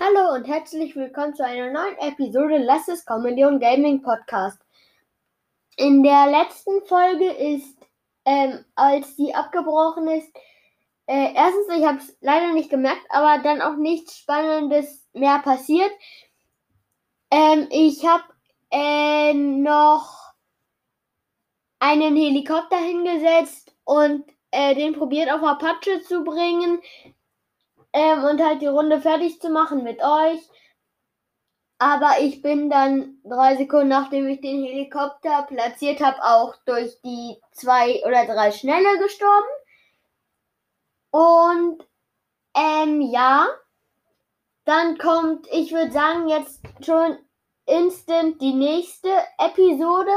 Hallo und herzlich willkommen zu einer neuen Episode Lass es Comedy und Gaming Podcast. In der letzten Folge ist, ähm, als die abgebrochen ist, äh, erstens, ich habe es leider nicht gemerkt, aber dann auch nichts Spannendes mehr passiert. Ähm, ich habe äh, noch einen Helikopter hingesetzt und äh, den probiert auf Apache zu bringen ähm, und halt die Runde fertig zu machen mit euch. Aber ich bin dann drei Sekunden nachdem ich den Helikopter platziert habe, auch durch die zwei oder drei Schnelle gestorben. Und ähm, ja, dann kommt, ich würde sagen, jetzt schon instant die nächste Episode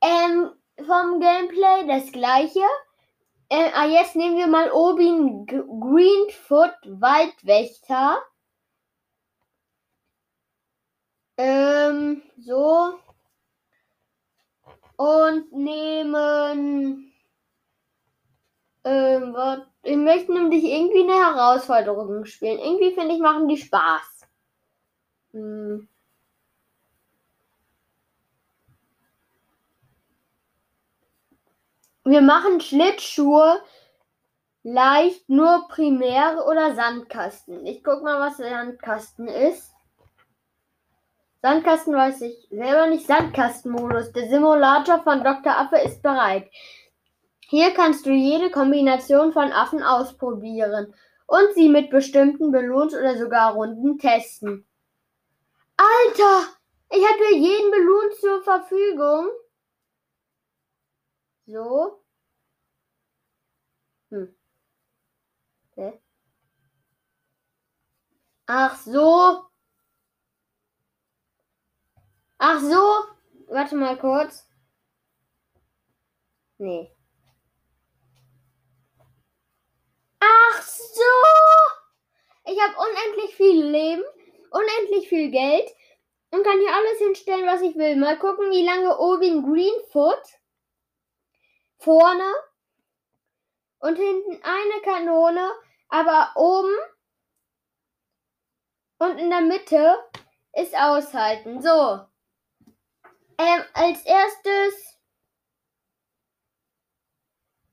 ähm, vom Gameplay, das gleiche. Äh, ah, jetzt nehmen wir mal Obin Greenfoot Waldwächter. Ähm, so. Und nehmen. Ähm, was? Ich möchte nämlich irgendwie eine Herausforderung spielen. Irgendwie finde ich, machen die Spaß. Hm. Wir machen Schlittschuhe leicht nur primär oder Sandkasten. Ich guck mal, was Sandkasten ist. Sandkasten weiß ich selber nicht. Sandkastenmodus. Der Simulator von Dr. Affe ist bereit. Hier kannst du jede Kombination von Affen ausprobieren und sie mit bestimmten Balloons oder sogar Runden testen. Alter! Ich hatte jeden Balloon zur Verfügung. So. Hm. Okay. Ach so. Ach so. Warte mal kurz. Nee. Ach so. Ich habe unendlich viel Leben, unendlich viel Geld und kann hier alles hinstellen, was ich will. Mal gucken, wie lange Obin Greenfoot vorne und hinten eine Kanone, aber oben und in der Mitte ist aushalten. So. Ähm, als erstes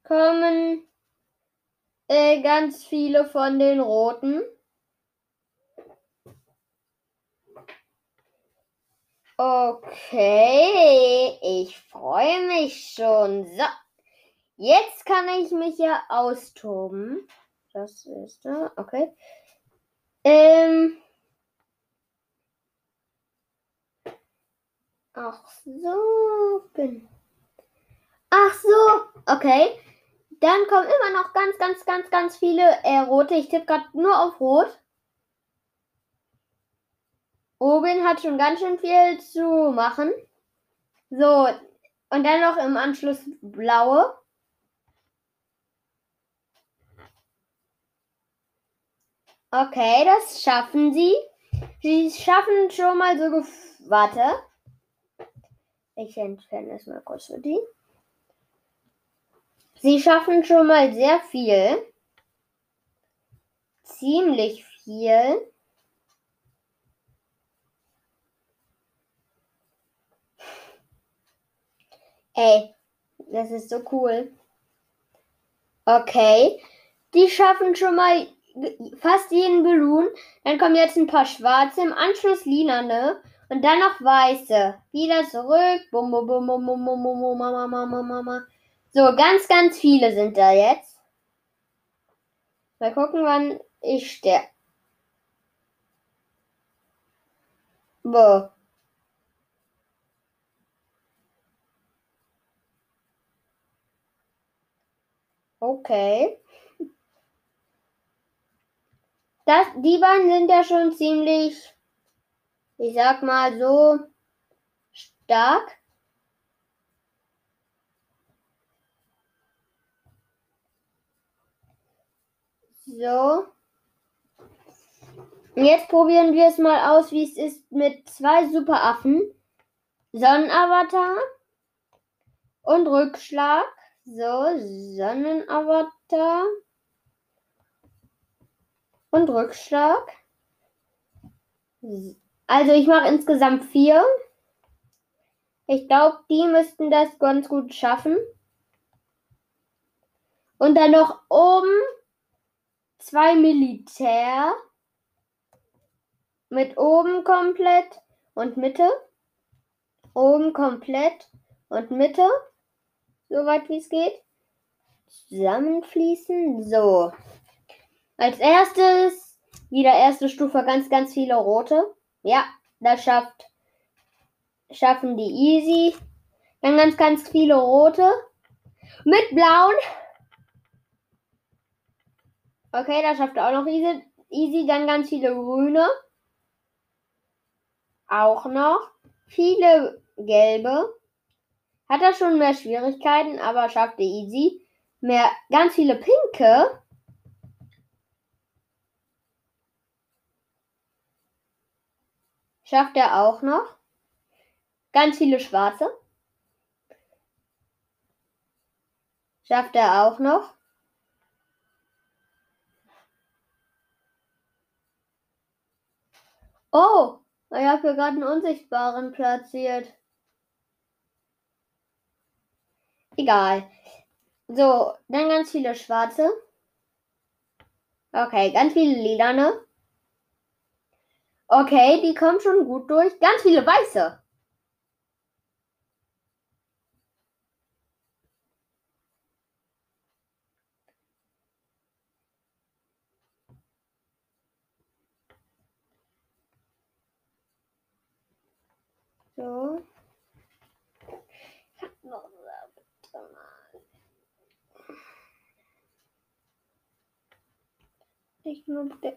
kommen äh, ganz viele von den roten. Okay, ich freue mich schon. So. Jetzt kann ich mich ja austoben. Das ist da. Okay. Ähm. Ach so. Bin. Ach so. Okay. Dann kommen immer noch ganz, ganz, ganz, ganz viele äh, rote. Ich tippe gerade nur auf rot. Oben hat schon ganz schön viel zu machen. So. Und dann noch im Anschluss blaue. Okay, das schaffen sie. Sie schaffen schon mal so. Warte. Ich entferne es mal kurz für die. Sie schaffen schon mal sehr viel. Ziemlich viel. Ey, das ist so cool. Okay. Die schaffen schon mal fast jeden Balloon. Dann kommen jetzt ein paar schwarze, im Anschluss lilane und dann noch weiße. Wieder zurück. Bum, bum, bum, bum, bum, bum, bum, bum, mama, mama, mama. So, ganz, ganz viele sind da jetzt. Mal gucken, wann ich sterbe. Boah. Okay. Das, die beiden sind ja schon ziemlich, ich sag mal so, stark. So. Und jetzt probieren wir es mal aus, wie es ist mit zwei Superaffen. Sonnenavatar und Rückschlag. So, Sonnenavatar und Rückschlag. Also ich mache insgesamt vier. Ich glaube, die müssten das ganz gut schaffen. Und dann noch oben zwei Militär. Mit oben komplett und Mitte. Oben komplett und Mitte. Soweit wie es geht. Zusammenfließen. So. Als erstes wieder erste Stufe ganz, ganz viele rote. Ja, das schafft, schaffen die easy. Dann ganz, ganz viele rote. Mit blauen. Okay, das schafft auch noch easy. easy. Dann ganz viele grüne. Auch noch. Viele gelbe. Hat er schon mehr Schwierigkeiten, aber schafft er easy. Mehr, ganz viele pinke. Schafft er auch noch. Ganz viele schwarze. Schafft er auch noch. Oh, ich habe hier gerade einen Unsichtbaren platziert. Egal. So, dann ganz viele schwarze. Okay, ganz viele lilane. Okay, die kommen schon gut durch. Ganz viele weiße. So. Ich nur der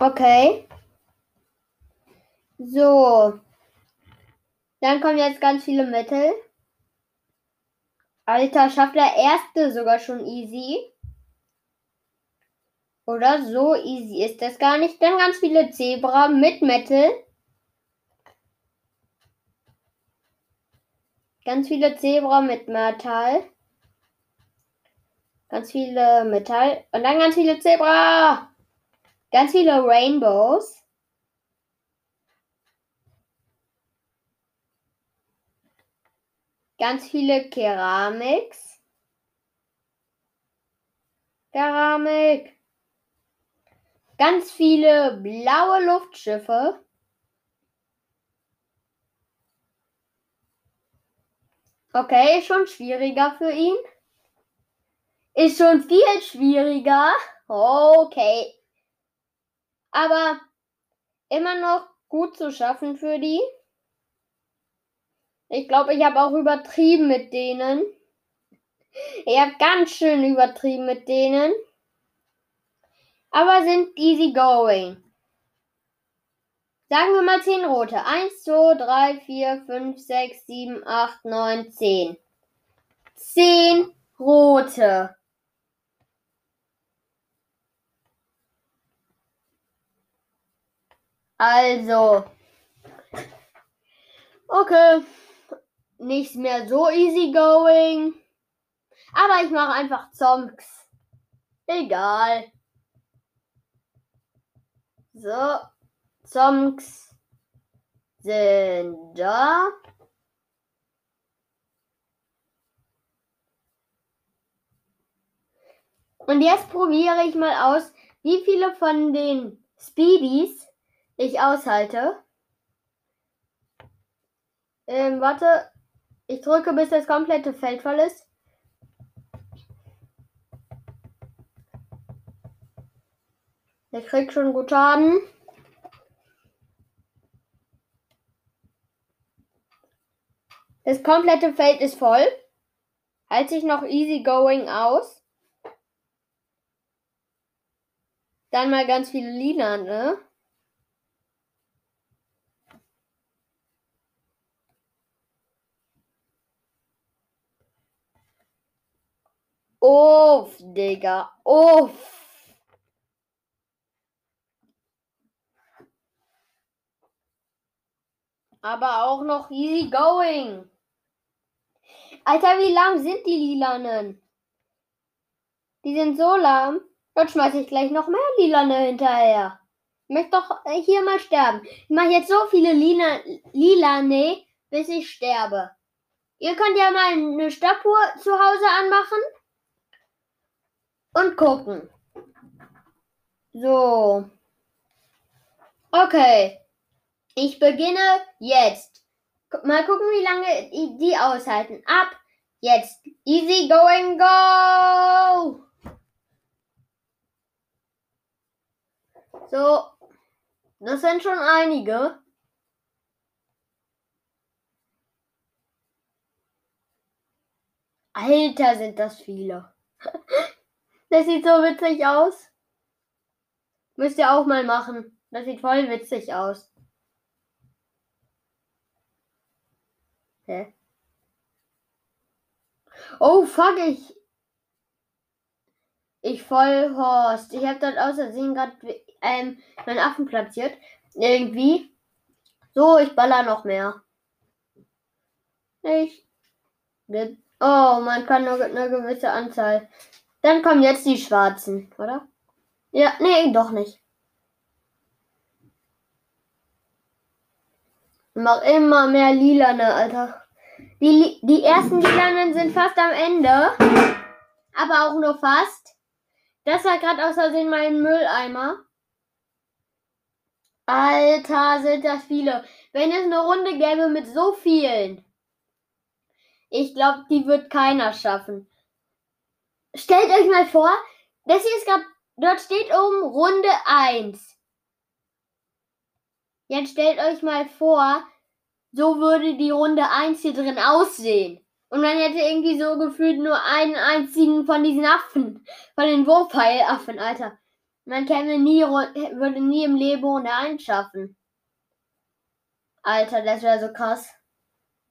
Okay. So. Dann kommen jetzt ganz viele Mittel. Alter, schafft der erste sogar schon easy. Oder so easy ist das gar nicht. Dann ganz viele Zebra mit Metal. Ganz viele Zebra mit Metall. Ganz viele Metall. Und dann ganz viele Zebra. Ganz viele Rainbows. Ganz viele Keramiks. Keramik. Ganz viele blaue Luftschiffe. Okay, schon schwieriger für ihn. Ist schon viel schwieriger. Okay. Aber immer noch gut zu schaffen für die. Ich glaube, ich habe auch übertrieben mit denen. Ich habe ganz schön übertrieben mit denen. Aber sind easy going. Sagen wir mal 10 rote. 1, 2, 3, 4, 5, 6, 7, 8, 9, 10. 10 rote. Also. Okay nicht mehr so easy going. Aber ich mache einfach Zonks. Egal. So, Zonks sind da. Und jetzt probiere ich mal aus, wie viele von den Speedies ich aushalte. Ähm, warte, ich drücke, bis das komplette Feld voll ist. Der kriegt schon gut Schaden. Das komplette Feld ist voll. Halt sich noch easy going aus. Dann mal ganz viele Lila, ne? Uff, Digga. Uff. Aber auch noch easy going. Alter, wie lahm sind die Lilanen? Die sind so lahm. Dort schmeiße ich gleich noch mehr Lilane hinterher. Ich möchte doch hier mal sterben. Ich mache jetzt so viele Lila, Lilane, bis ich sterbe. Ihr könnt ja mal eine Stoppuhr zu Hause anmachen und gucken. So. Okay. Ich beginne jetzt. Mal gucken, wie lange die aushalten. Ab jetzt. Easy going go! So. Das sind schon einige. Alter, sind das viele. Das sieht so witzig aus. Müsst ihr auch mal machen. Das sieht voll witzig aus. Hä? Oh, fuck, ich. Ich voll Horst. Ich habe dort außersehen gerade ähm, meinen Affen platziert. Irgendwie. So, ich baller noch mehr. Ich. Oh, man kann nur eine gewisse Anzahl. Dann kommen jetzt die Schwarzen, oder? Ja, nee, doch nicht. Mach immer mehr Lilane, Alter. Die, die ersten Lilanen sind fast am Ende. Aber auch nur fast. Das war gerade aus mein Mülleimer. Alter, sind das viele. Wenn es eine Runde gäbe mit so vielen. Ich glaube, die wird keiner schaffen. Stellt euch mal vor, das hier ist gerade, dort steht oben Runde 1. Jetzt stellt euch mal vor, so würde die Runde 1 hier drin aussehen. Und man hätte irgendwie so gefühlt nur einen einzigen von diesen Affen. Von den Wurfpfeilaffen, Alter. Man käme nie, würde nie im Leben Runde 1 schaffen. Alter, das wäre so krass.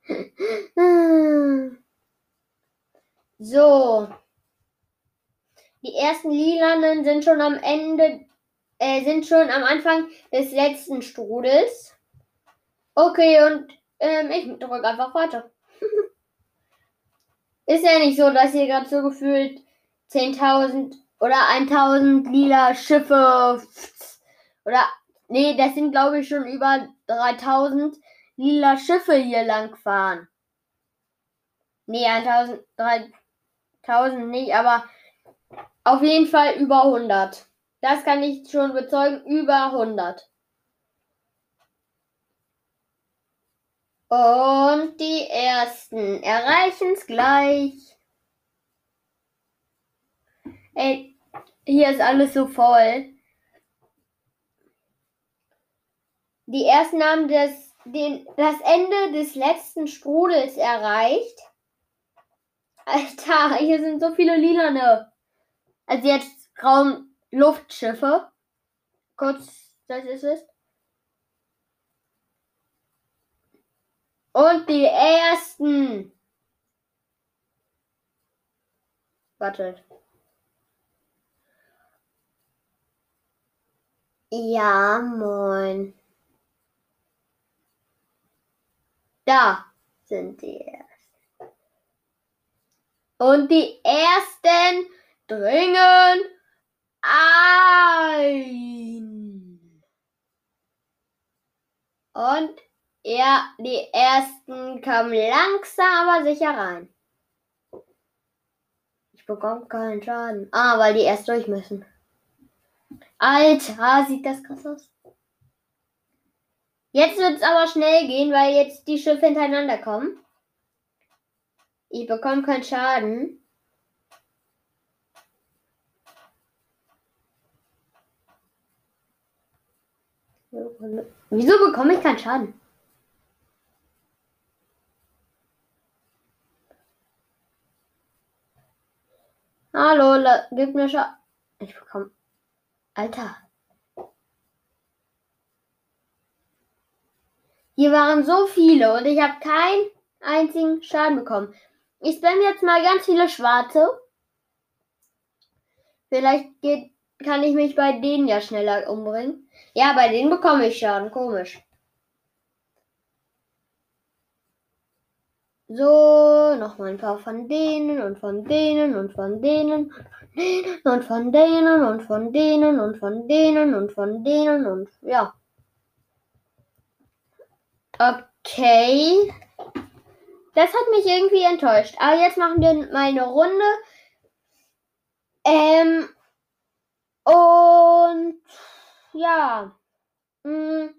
so. Die ersten Lilanen sind schon am Ende, äh, sind schon am Anfang des letzten Strudels. Okay, und ähm, ich drücke einfach weiter. Ist ja nicht so, dass hier gerade so gefühlt 10.000 oder 1.000 lila Schiffe oder nee, das sind glaube ich schon über 3.000 lila Schiffe hier lang fahren. Nee, 1.000, 3.000 nicht, aber auf jeden Fall über 100. Das kann ich schon bezeugen, über 100. Und die ersten erreichen es gleich. Ey, hier ist alles so voll. Die ersten haben das, den, das Ende des letzten Strudels erreicht. Alter, hier sind so viele Lilane. Also jetzt Raumluftschiffe. Kurz, das ist es. Und die ersten. Wartet. Ja, moin. Da sind die ersten. Und die ersten dringen ein. Und ja, die ersten kamen langsam aber sicher rein. Ich bekomme keinen Schaden. Ah, weil die erst durch müssen. Alter, sieht das krass aus. Jetzt wird es aber schnell gehen, weil jetzt die Schiffe hintereinander kommen. Ich bekomme keinen Schaden. Wieso bekomme ich keinen Schaden? Hallo, gib mir Schaden. Ich bekomme. Alter. Hier waren so viele und ich habe keinen einzigen Schaden bekommen. Ich spam jetzt mal ganz viele Schwarze. Vielleicht geht kann ich mich bei denen ja schneller umbringen. Ja, bei denen bekomme ich Schaden. Komisch. So, nochmal ein paar von denen und von denen und von denen und von denen und von denen und von denen und von denen und ja. Okay. Das hat mich irgendwie enttäuscht. Aber jetzt machen wir mal eine Runde. Ähm. Und ja. Mh,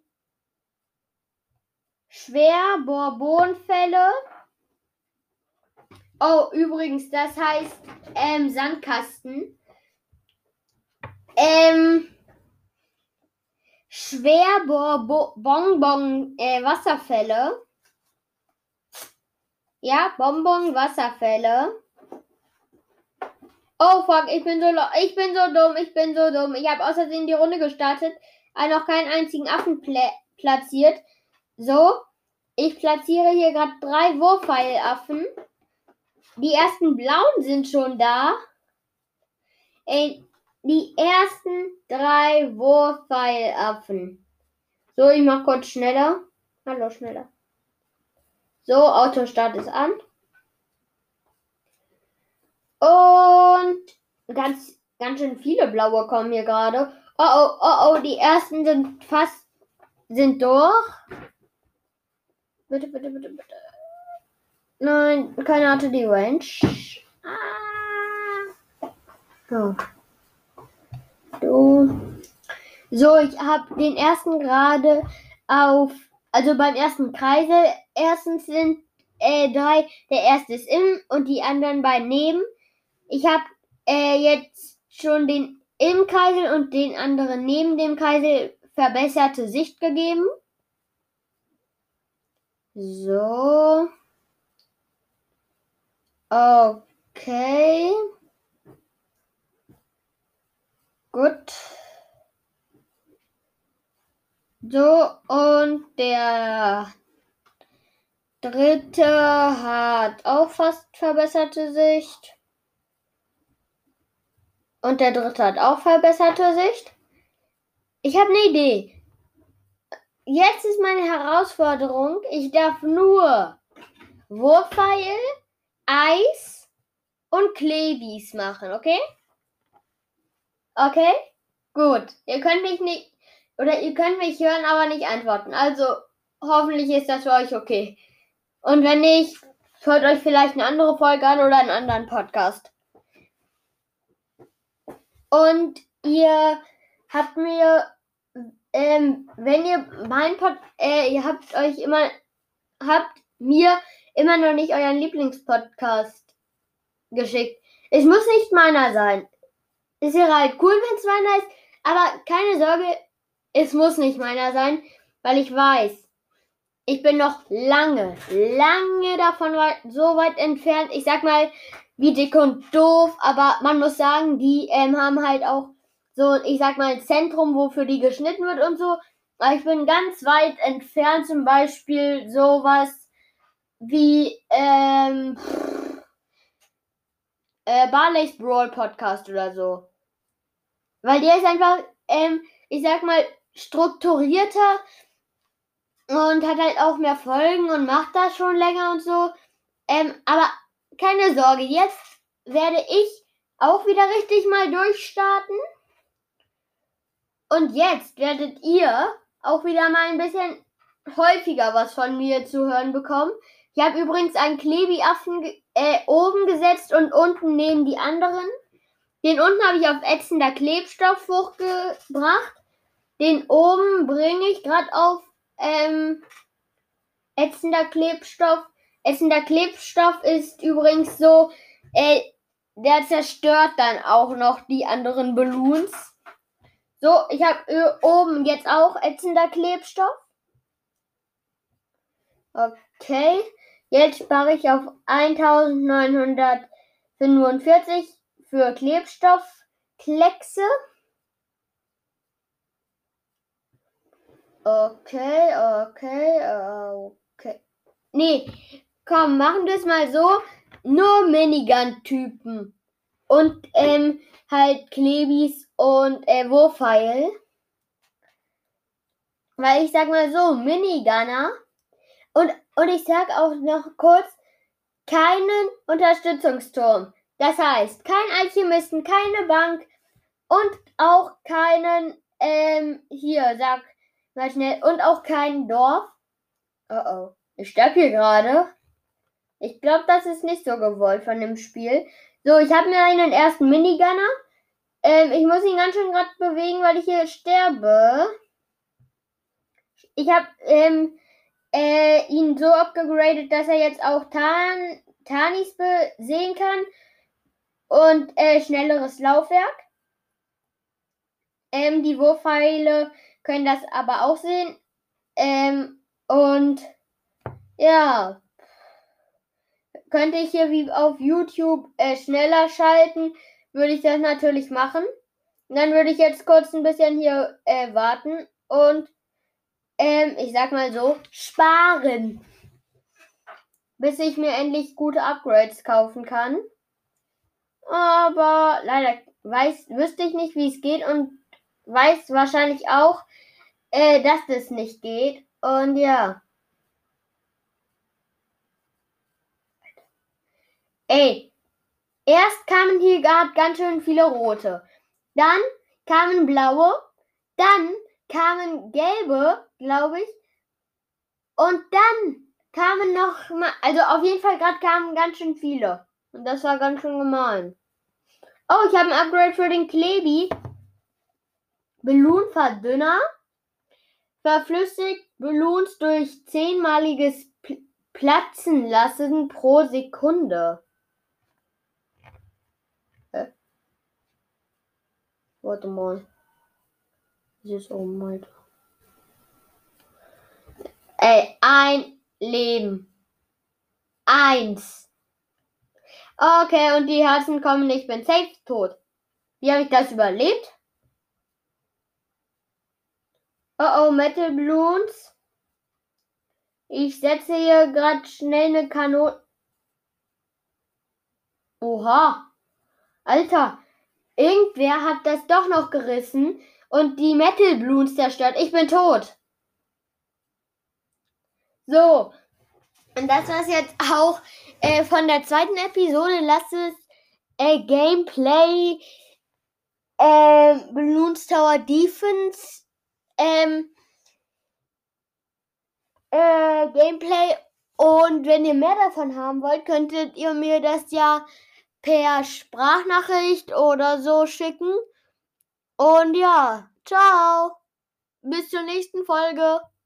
schwer Bourbonfälle. Oh, übrigens, das heißt ähm, Sandkasten. Ähm, schwer Bonbon äh, Wasserfälle. Ja, Bonbon Wasserfälle. Oh fuck, ich bin so ich bin so dumm, ich bin so dumm. Ich habe außerdem die Runde gestartet, aber noch keinen einzigen Affen platziert. So, ich platziere hier gerade drei Wurfpfeilaffen. Die ersten blauen sind schon da. Ey, die ersten drei Wurfpfeilaffen. So, ich mach kurz schneller. Hallo, schneller. So, Autostart ist an. Und ganz, ganz schön viele blaue kommen hier gerade. Oh, oh, oh, oh, die ersten sind fast, sind durch. Bitte, bitte, bitte, bitte. Nein, keiner hatte die Range. Ah. So. So. So, ich habe den ersten gerade auf, also beim ersten Kreisel, erstens sind äh, drei, der erste ist im und die anderen beiden neben. Ich habe äh, jetzt schon den im Kreisel und den anderen neben dem Kreisel verbesserte Sicht gegeben. So. Okay. Gut. So, und der dritte hat auch fast verbesserte Sicht. Und der dritte hat auch verbesserte Sicht. Ich habe eine Idee. Jetzt ist meine Herausforderung, ich darf nur Wurfpfeil, Eis und Klebis machen, okay? Okay? Gut. Ihr könnt mich nicht, oder ihr könnt mich hören, aber nicht antworten. Also, hoffentlich ist das für euch okay. Und wenn nicht, hört euch vielleicht eine andere Folge an oder einen anderen Podcast. Und ihr habt mir, ähm, wenn ihr mein Pod, äh, ihr habt euch immer, habt mir immer noch nicht euren Lieblingspodcast geschickt. Es muss nicht meiner sein. Ist ja halt cool, wenn es meiner ist, aber keine Sorge, es muss nicht meiner sein, weil ich weiß, ich bin noch lange, lange davon weit, so weit entfernt. Ich sag mal, wie dick und doof, aber man muss sagen, die ähm, haben halt auch so, ich sag mal, ein Zentrum, wofür die geschnitten wird und so. Aber ich bin ganz weit entfernt, zum Beispiel sowas wie ähm, äh, Barley's Brawl Podcast oder so. Weil der ist einfach, ähm, ich sag mal, strukturierter und hat halt auch mehr Folgen und macht das schon länger und so. Ähm, aber keine Sorge, jetzt werde ich auch wieder richtig mal durchstarten. Und jetzt werdet ihr auch wieder mal ein bisschen häufiger was von mir zu hören bekommen. Ich habe übrigens einen Klebi-Affen äh, oben gesetzt und unten neben die anderen. Den unten habe ich auf ätzender Klebstoff hochgebracht. Den oben bringe ich gerade auf ähm, ätzender Klebstoff. Ätzender Klebstoff ist übrigens so, äh, der zerstört dann auch noch die anderen Balloons. So, ich habe äh, oben jetzt auch ätzender Klebstoff. Okay. Jetzt spare ich auf 1945 für Klebstoffkleckse. Okay, okay, okay. Nee, komm, machen wir es mal so. Nur Minigun-Typen. Und ähm, halt Klebis und äh, Wurfpfeil. Weil ich sag mal so, Minigunner und, und ich sag auch noch kurz, keinen Unterstützungsturm. Das heißt, kein Alchemisten, keine Bank und auch keinen, ähm, hier, sag mal schnell, und auch kein Dorf. Oh oh, ich sterbe hier gerade. Ich glaube, das ist nicht so gewollt von dem Spiel. So, ich habe mir einen ersten Minigunner. Ähm, ich muss ihn ganz schön gerade bewegen, weil ich hier sterbe. Ich habe ähm, äh, ihn so abgegradet, dass er jetzt auch Tan Tanis sehen kann und äh, schnelleres Laufwerk. Ähm, die Wurfpfeile können das aber auch sehen. Ähm, und ja, könnte ich hier wie auf YouTube äh, schneller schalten, würde ich das natürlich machen. Und dann würde ich jetzt kurz ein bisschen hier äh, warten und ähm, ich sag mal so, sparen. Bis ich mir endlich gute Upgrades kaufen kann. Aber leider weiß, wüsste ich nicht, wie es geht und weiß wahrscheinlich auch, äh, dass das nicht geht. Und ja. Ey, erst kamen hier gerade ganz schön viele rote. Dann kamen blaue. Dann kamen gelbe, glaube ich. Und dann kamen noch mal, also auf jeden Fall gerade kamen ganz schön viele. Und das war ganz schön gemein. Oh, ich habe ein Upgrade für den Klebi. Ballonverdünner. Verflüssigt Ballons durch zehnmaliges Platzen lassen pro Sekunde. Warte mal. Dieses oben weiter. Ey, ein Leben. Eins. Okay, und die Herzen kommen, ich bin safe tot. Wie habe ich das überlebt? Oh oh, Metal Balloons. Ich setze hier gerade schnell eine Kanone. Oha. Alter, irgendwer hat das doch noch gerissen und die Metal Balloons zerstört. Ich bin tot. So. Und das war's jetzt auch äh, von der zweiten Episode. Lasst es äh, Gameplay äh, Balloons Tower Defense ähm, äh, Gameplay. Und wenn ihr mehr davon haben wollt, könntet ihr mir das ja per Sprachnachricht oder so schicken. Und ja, ciao. Bis zur nächsten Folge.